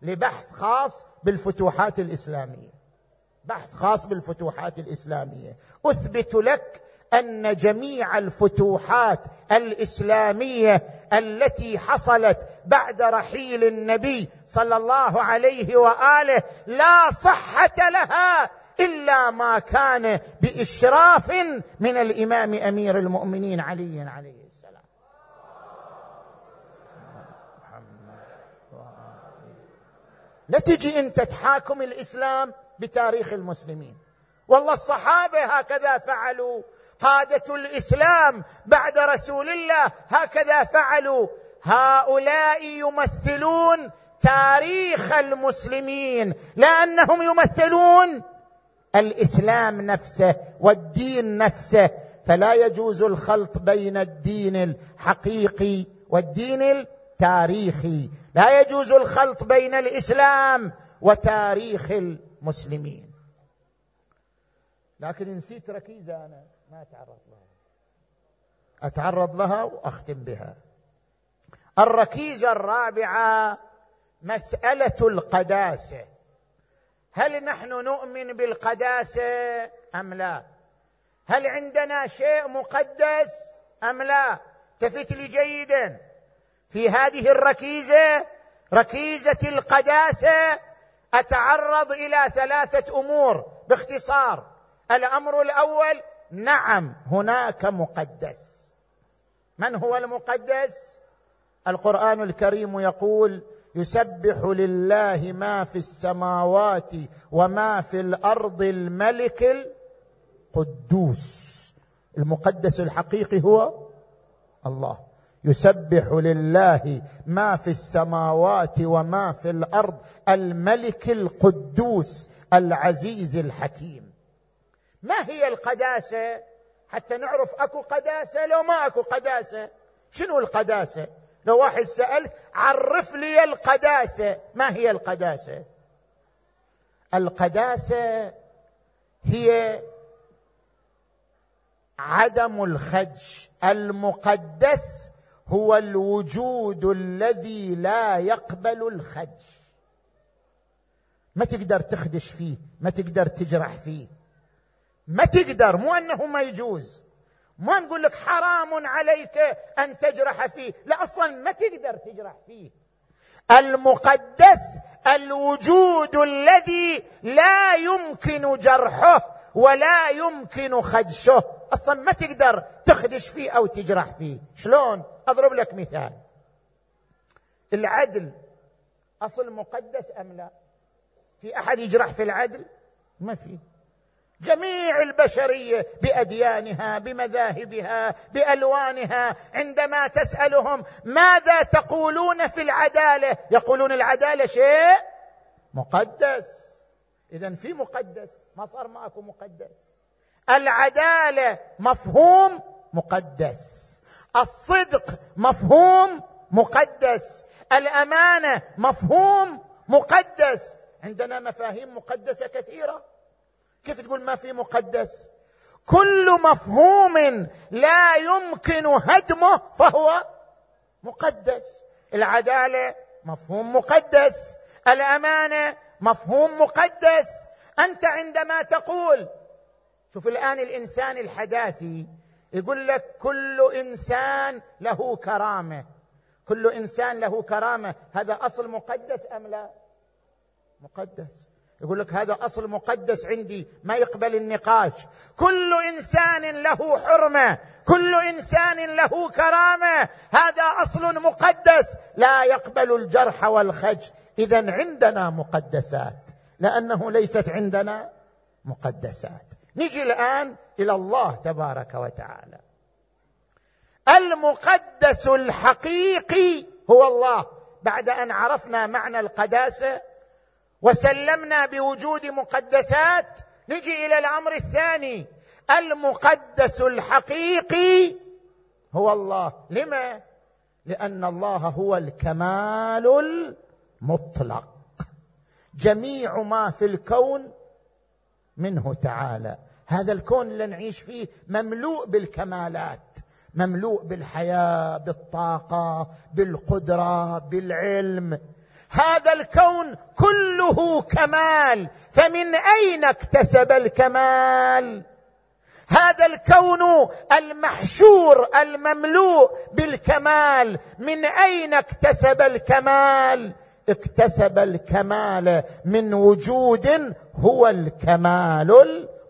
[SPEAKER 2] لبحث خاص بالفتوحات الإسلامية. بحث خاص بالفتوحات الإسلامية. أثبت لك أن جميع الفتوحات الإسلامية التي حصلت بعد رحيل النبي صلى الله عليه وآله لا صحة لها إلا ما كان بإشراف من الإمام أمير المؤمنين علي عليه السلام. لا تجي أنت تحاكم الإسلام بتاريخ المسلمين. والله الصحابة هكذا فعلوا. قادة الإسلام بعد رسول الله هكذا فعلوا. هؤلاء يمثلون تاريخ المسلمين لأنهم يمثلون الإسلام نفسه والدين نفسه. فلا يجوز الخلط بين الدين الحقيقي والدين التاريخي. لا يجوز الخلط بين الإسلام وتاريخ المسلمين. لكن نسيت ركيزة أنا. ما اتعرض لها. أتعرض لها وأختم بها. الركيزة الرابعة مسألة القداسة. هل نحن نؤمن بالقداسة أم لا؟ هل عندنا شيء مقدس أم لا؟ التفت لي جيدا. في هذه الركيزة ركيزة القداسة أتعرض إلى ثلاثة أمور باختصار. الأمر الأول نعم هناك مقدس. من هو المقدس؟ القرآن الكريم يقول يسبح لله ما في السماوات وما في الأرض الملك القدوس. المقدس الحقيقي هو الله. يسبح لله ما في السماوات وما في الأرض الملك القدوس العزيز الحكيم. ما هي القداسة؟ حتى نعرف أكو قداسة لو ما أكو قداسة. شنو القداسة؟ لو واحد سألك عرف لي القداسة. ما هي القداسة؟ القداسة هي عدم الخدش. المقدس هو الوجود الذي لا يقبل الخدش. ما تقدر تخدش فيه ما تقدر تجرح فيه. ما تقدر مو أنه ما يجوز. ما نقول لك حرام عليك أن تجرح فيه. لا أصلا ما تقدر تجرح فيه. المقدس الوجود الذي لا يمكن جرحه ولا يمكن خدشه. أصلا ما تقدر تخدش فيه أو تجرح فيه. شلون؟ أضرب لك مثال. العدل أصل مقدس أم لا؟ في أحد يجرح في العدل؟ ما في. جميع البشريه بأديانها بمذاهبها بألوانها. عندما تسألهم ماذا تقولون في العدالة يقولون العدالة شيء مقدس. اذا في مقدس ما صار ماكو مقدس. العدالة مفهوم مقدس. الصدق مفهوم مقدس. الأمانة مفهوم مقدس. عندنا مفاهيم مقدسة كثيرة. كيف تقول ما في مقدس؟ كل مفهوم لا يمكن هدمه فهو مقدس. العدالة مفهوم مقدس الأمانة مفهوم مقدس. أنت عندما تقول شوف الآن الإنسان الحداثي يقول لك كل إنسان له كرامة. كل إنسان له كرامة. هذا أصل مقدس أم لا؟ مقدس. يقول لك هذا أصل مقدس عندي ما يقبل النقاش. كل إنسان له حرمة كل إنسان له كرامة. هذا أصل مقدس. لا يقبل الجرح والخج. اذا عندنا مقدسات لأنه ليست عندنا مقدسات. نجي الآن إلى الله تبارك وتعالى. المقدس الحقيقي هو الله. بعد أن عرفنا معنى القداسة وسلمنا بوجود مقدسات نجي إلى الأمر الثاني. المقدس الحقيقي هو الله. لما؟ لأن الله هو الكمال المطلق. جميع ما في الكون منه تعالى. هذا الكون اللي نعيش فيه مملوء بالكمالات مملوء بالحياة بالطاقة بالقدرة بالعلم. هذا الكون كله كمال فمن أين اكتسب الكمال؟ هذا الكون المحشور المملوء بالكمال من أين اكتسب الكمال؟ اكتسب الكمال من وجود هو الكمال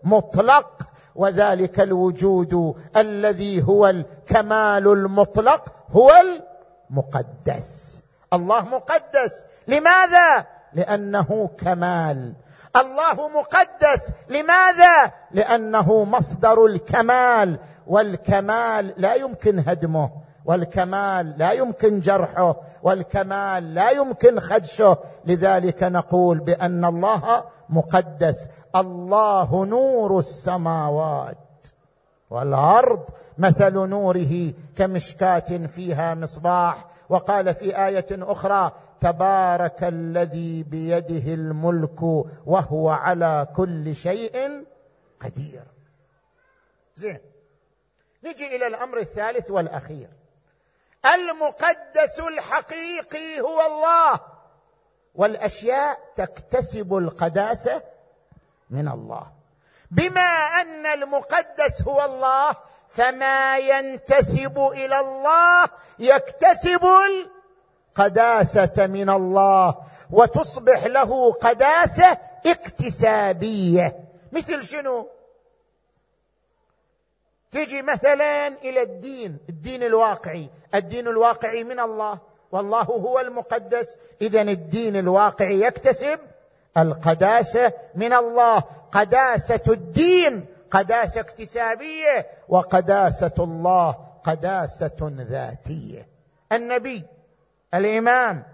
[SPEAKER 2] المطلق وذلك الوجود الذي هو الكمال المطلق هو المقدس. الله مقدس. لماذا؟ لأنه كمال. الله مقدس. لماذا؟ لأنه مصدر الكمال. والكمال لا يمكن هدمه. والكمال لا يمكن جرحه. والكمال لا يمكن خدشه. لذلك نقول بأن الله مقدس. الله نور السماوات والأرض. مثل نوره كمشكاة فيها مصباح. وقال في آية أخرى تبارك الذي بيده الملك وهو على كل شيء قدير. زين. نجي إلى الأمر الثالث والأخير. المقدس الحقيقي هو الله. والأشياء تكتسب القداسة من الله. بما أن المقدس هو الله فما ينتسب إلى الله يكتسب قداسه من الله وتصبح له قداسة اكتسابية. مثل شنو؟ تجي مثلا إلى الدين الدين الواقعي. الدين الواقعي من الله. والله هو المقدس. اذا الدين الواقعي يكتسب القداسة من الله. قداسة الدين قداسة اكتسابية وقداسة الله قداسة ذاتية. النبي الإمام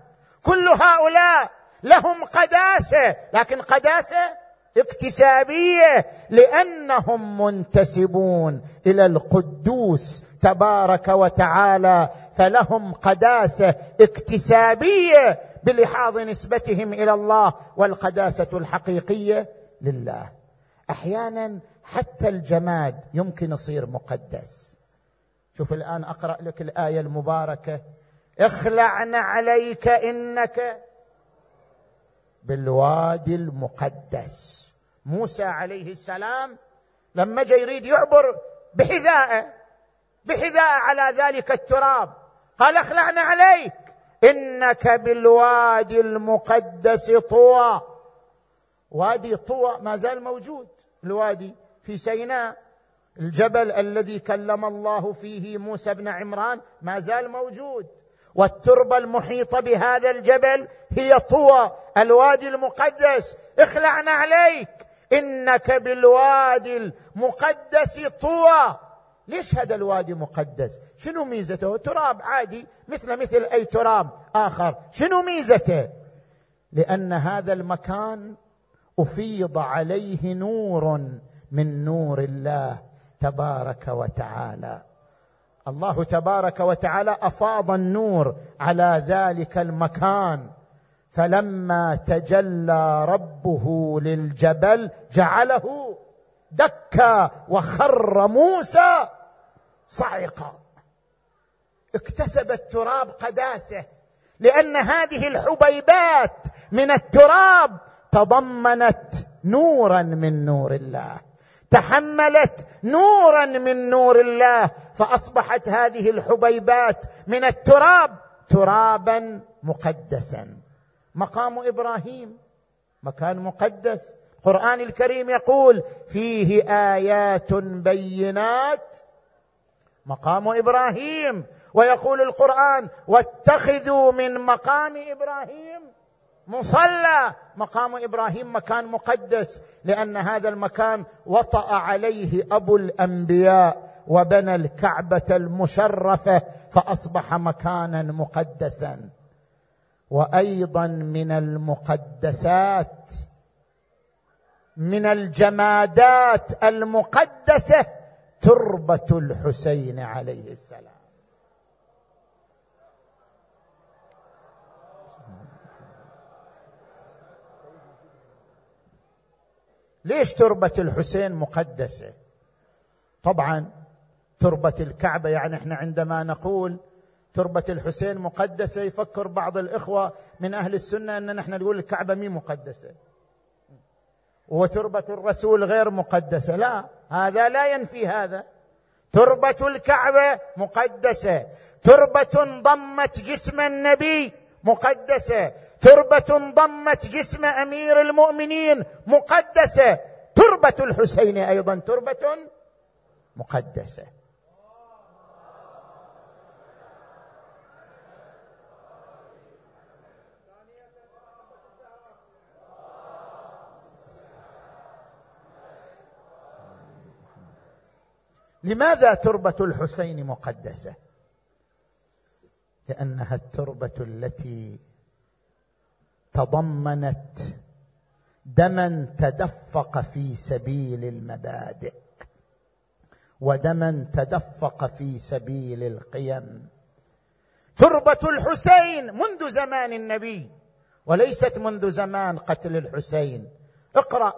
[SPEAKER 2] كل هؤلاء لهم قداسة لكن قداسة اكتسابية لأنهم منتسبون إلى القدوس تبارك وتعالى فلهم قداسة اكتسابية بلحاظ نسبتهم إلى الله والقداسة الحقيقية لله. أحيانا حتى الجماد يمكن يصير مقدس. شوف الآن أقرأ لك الآية المباركة. اخلعن عليك إنك بالوادي المقدس. موسى عليه السلام لما جاء يريد يعبر بحذائه بحذاء على ذلك التراب قال اخلعنا عليك إنك بالوادي المقدس طوى. وادي طوى ما زال موجود الوادي في سيناء الجبل الذي كلم الله فيه موسى بن عمران ما زال موجود. والتربة المحيطة بهذا الجبل هي طوى الوادي المقدس. اخلعنا عليك. إنك بالوادي المقدس طوى. ليش هذا الوادي مقدس؟ شنو ميزته؟ تراب عادي مثل مثل أي تراب آخر. شنو ميزته؟ لأن هذا المكان أفيض عليه نور من نور الله تبارك وتعالى. الله تبارك وتعالى أفاض النور على ذلك المكان. فلما تجلى ربه للجبل جعله دكا وخر موسى صعقا. اكتسب التراب قداسه لأن هذه الحبيبات من التراب تضمنت نورا من نور الله. تحملت نورا من نور الله فأصبحت هذه الحبيبات من التراب ترابا مقدسا. مقام إبراهيم مكان مقدس. القرآن الكريم يقول فيه آيات بينات مقام إبراهيم. ويقول القرآن واتخذوا من مقام إبراهيم مصلى. مقام إبراهيم مكان مقدس لأن هذا المكان وطأ عليه أبو الأنبياء وبنى الكعبة المشرفة فأصبح مكانا مقدسا. وأيضا من المقدسات من الجمادات المقدسة تربة الحسين عليه السلام. ليش تربة الحسين مقدسة؟ طبعا تربة الكعبة يعني إحنا عندما نقول تربة الحسين مقدسة يفكر بعض الإخوة من أهل السنة إن نحن نقول الكعبة مي مقدسة. وتربة الرسول غير مقدسة. لا هذا لا ينفي هذا. تربة الكعبة مقدسة. تربة ضمت جسم النبي مقدسة. تربة ضمت جسم أمير المؤمنين مقدسة. تربة الحسين أيضا تربة مقدسة. لماذا تربة الحسين مقدسة؟ لأنها التربة التي تضمنت دما تدفق في سبيل المبادئ ودما تدفق في سبيل القيم. تربة الحسين منذ زمان النبي وليست منذ زمان قتل الحسين. اقرأ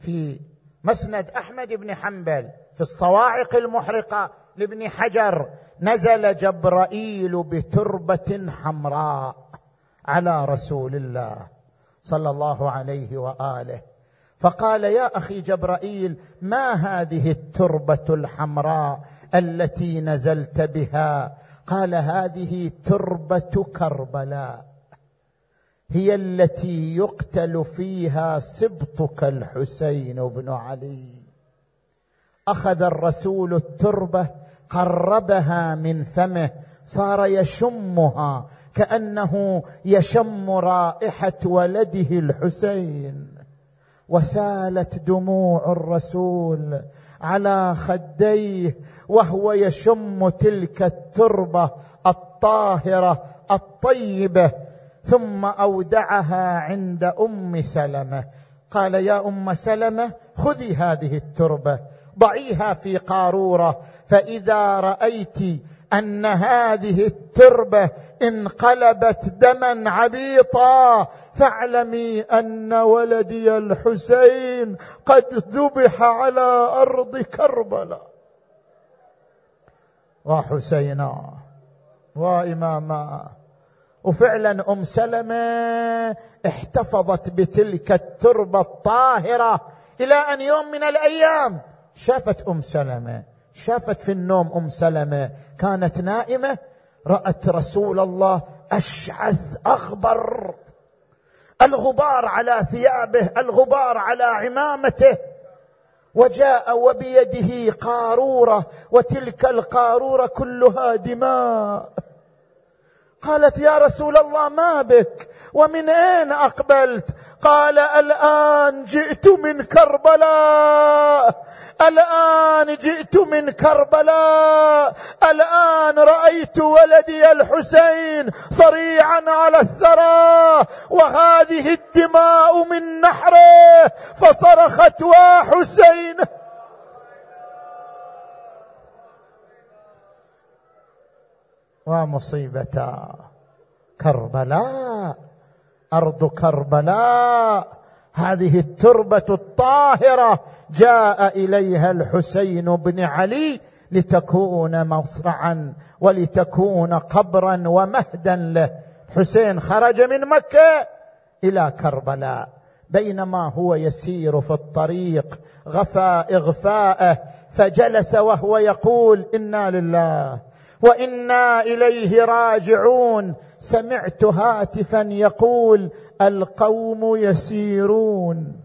[SPEAKER 2] في مسند أحمد بن حنبل في الصواعق المحرقة لابن حجر نزل جبرائيل بتربة حمراء. على رسول الله صلى الله عليه وآله. فقال يا أخي جبرائيل ما هذه التربة الحمراء التي نزلت بها؟ قال هذه تربة كربلاء هي التي يقتل فيها سبطك الحسين بن علي. أخذ الرسول التربة قربها من فمه صار يشمها كأنه يشم رائحة ولده الحسين. وسالت دموع الرسول على خديه وهو يشم تلك التربة الطاهرة الطيبة ثم أودعها عند أم سلمة. قال يا أم سلمة خذي هذه التربة ضعيها في قارورة فإذا رأيت أن هذه التربة انقلبت دما عبيطا فاعلمي أن ولدي الحسين قد ذبح على أرض كربلاء. وحسينا واماما وفعلا أم سلمة احتفظت بتلك التربة الطاهرة إلى أن يوم من الأيام شافت أم سلمة. شافت في النوم أم سلمة كانت نائمة رأت رسول الله أشعث اغبر الغبار على ثيابه الغبار على عمامته. وجاء وبيده قارورة وتلك القارورة كلها دماء. قالت يا رسول الله ما بك؟ ومن أين أقبلت؟ قال الآن جئت من كربلاء. الآن جئت من كربلاء. الآن رأيت ولدي الحسين صريعا على الثرى وهذه الدماء من نحره فصرخت وحسين ومصيبتا كربلاء. أرض كربلاء. هذه التربة الطاهرة. جاء إليها الحسين بن علي لتكون مصرعا ولتكون قبرا ومهدا له. حسين خرج من مكة إلى كربلاء. بينما هو يسير في الطريق غفى إغفاءه فجلس وهو يقول إنا لله وإنا إليه راجعون. سمعت هاتفا يقول القوم يسيرون.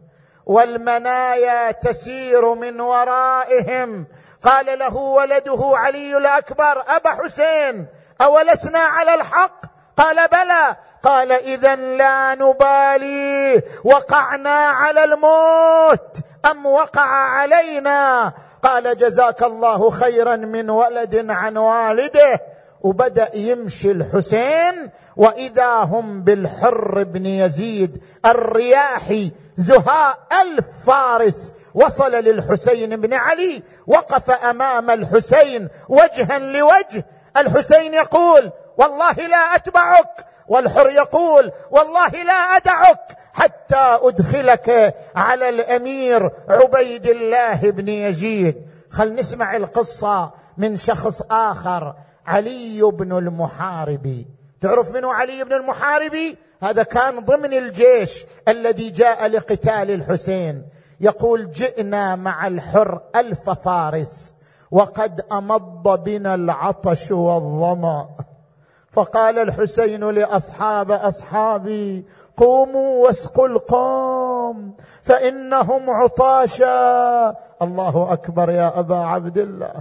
[SPEAKER 2] والمنايا تسير من ورائهم. قال له ولده علي الأكبر أبا حسين أولسنا على الحق؟ قال بلى. قال اذا لا نبالي. وقعنا على الموت. أم وقع علينا؟ قال جزاك الله خيرا من ولد عن والده. وبدأ يمشي الحسين. وإذا هم بالحر بن يزيد الرياحي زهاء ألف فارس وصل للحسين بن علي. وقف أمام الحسين وجها لوجه. الحسين يقول والله لا أتبعك. والحر يقول والله لا أدعك. حتى أدخلك على الأمير عبيد الله بن يزيد. خل نسمع القصة من شخص آخر علي بن المحاربي تعرف منه علي بن المحاربي هذا كان ضمن الجيش الذي جاء لقتال الحسين. يقول جئنا مع الحر ألف فارس وقد أمض بنا العطش والظمأ. فقال الحسين لأصحاب أصحابي قوموا واسقوا القوم فإنهم عطاشا. الله أكبر يا أبا عبد الله.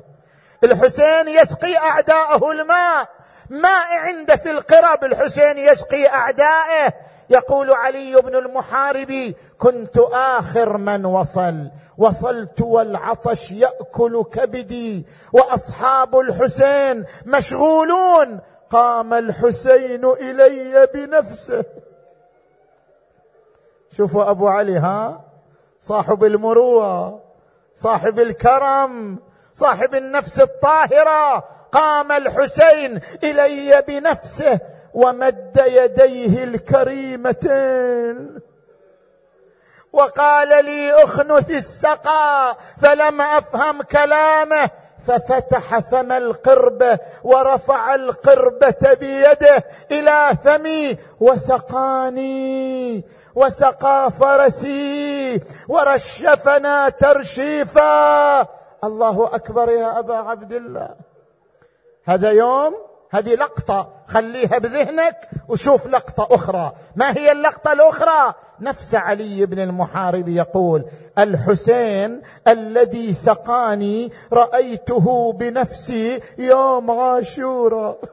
[SPEAKER 2] الحسين يسقي أعداءه الماء. ماء عنده في القرب الحسين يسقي أعدائه. يقول علي بن المحارب كنت آخر من وصل. وصلت والعطش يأكل كبدي. وأصحاب الحسين مشغولون. قام الحسين إلي بنفسه. شوفوا أبو علي ها؟ صاحب المروه صاحب الكرم صاحب النفس الطاهرة. قام الحسين إلي بنفسه ومد يديه الكريمتين. وقال لي أخنث السقى فلم أفهم كلامه. ففتح فم القربه ورفع القربه بيده إلى فمي وسقاني وسقى فرسي ورشفنا ترشيفا. الله أكبر يا أبا عبد الله. هذا يوم هذه لقطة خليها بذهنك وشوف لقطة أخرى. ما هي اللقطة الأخرى؟ نفس علي بن المحارب يقول الحسين الذي سقاني رأيته بنفسي يوم عاشوراء.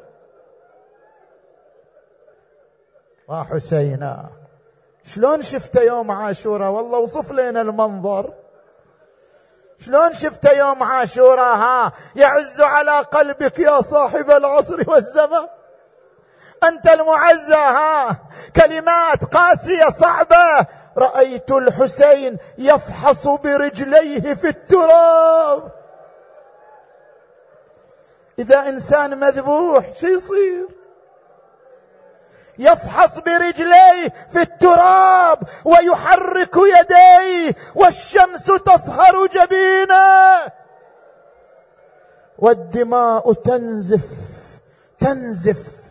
[SPEAKER 2] وحسينا شلون شفته يوم عاشوراء؟ والله وصف لنا المنظر. شلون شفت يوم عاشوراء؟ ها يعز على قلبك يا صاحب العصر والزمان. أنت المعزى ها؟ كلمات قاسية صعبة. رأيت الحسين يفحص برجليه في التراب. إذا إنسان مذبوح شو يصير؟ يفحص برجليه في التراب ويحرك يديه والشمس تصهر جبينه. والدماء تنزف تنزف.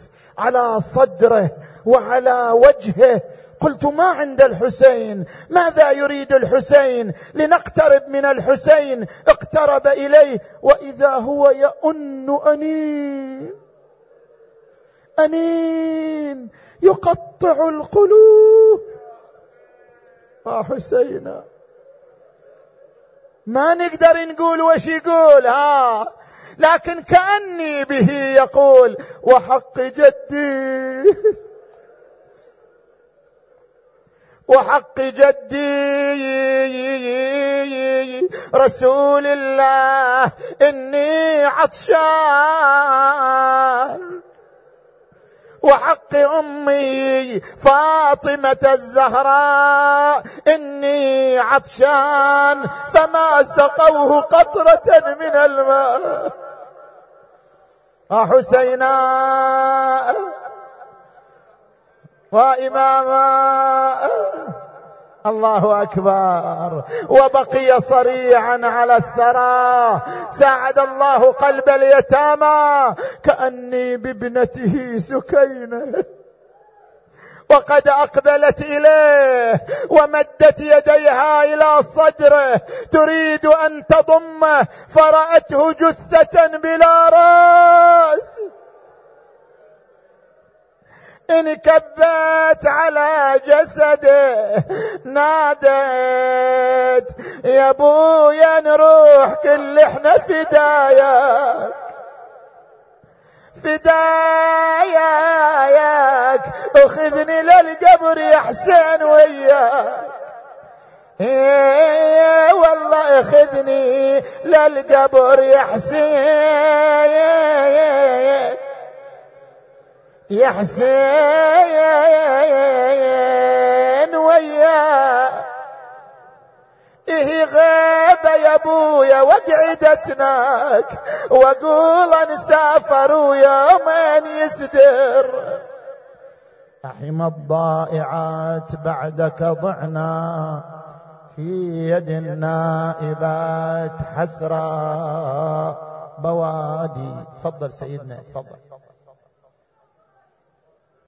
[SPEAKER 2] على صدره وعلى وجهه. قلت ما عند الحسين؟ ماذا يريد الحسين؟ لنقترب من الحسين. اقترب إليه وإذا هو يؤن أنين. أنين يقطع القلوب. آه حسينا ما نقدر نقول وش يقول ها؟ لكن كأني به يقول وحق جدي. وحق جدي. رسول الله إني عطشان. وحق أمي فاطمة الزهراء إني عطشان. فما سقوه قطرة من الماء. حسينا وإماما. الله أكبر. وبقي صريعا على الثرى. ساعد الله قلب اليتامى. كأني بابنته سكينة. وقد أقبلت إليه ومدت يديها إلى صدره. تريد أن تضمه فرأته جثة بلا رأس. انكبت على جسده نادت يا أبويا نروح كل إحنا فداياك. فداياك أخذني للقبر يا حسين وياك. إيه والله أخذني للقبر يا حسين يا حسين ويا إيه غيبة يا أبويا وقعدتناك. وأقول نسافر ويومين يسدر. أحم الضائعات بعدك ضعنا. في يد النائبات حسرا بوادي تفضل سيدنا. تفضل.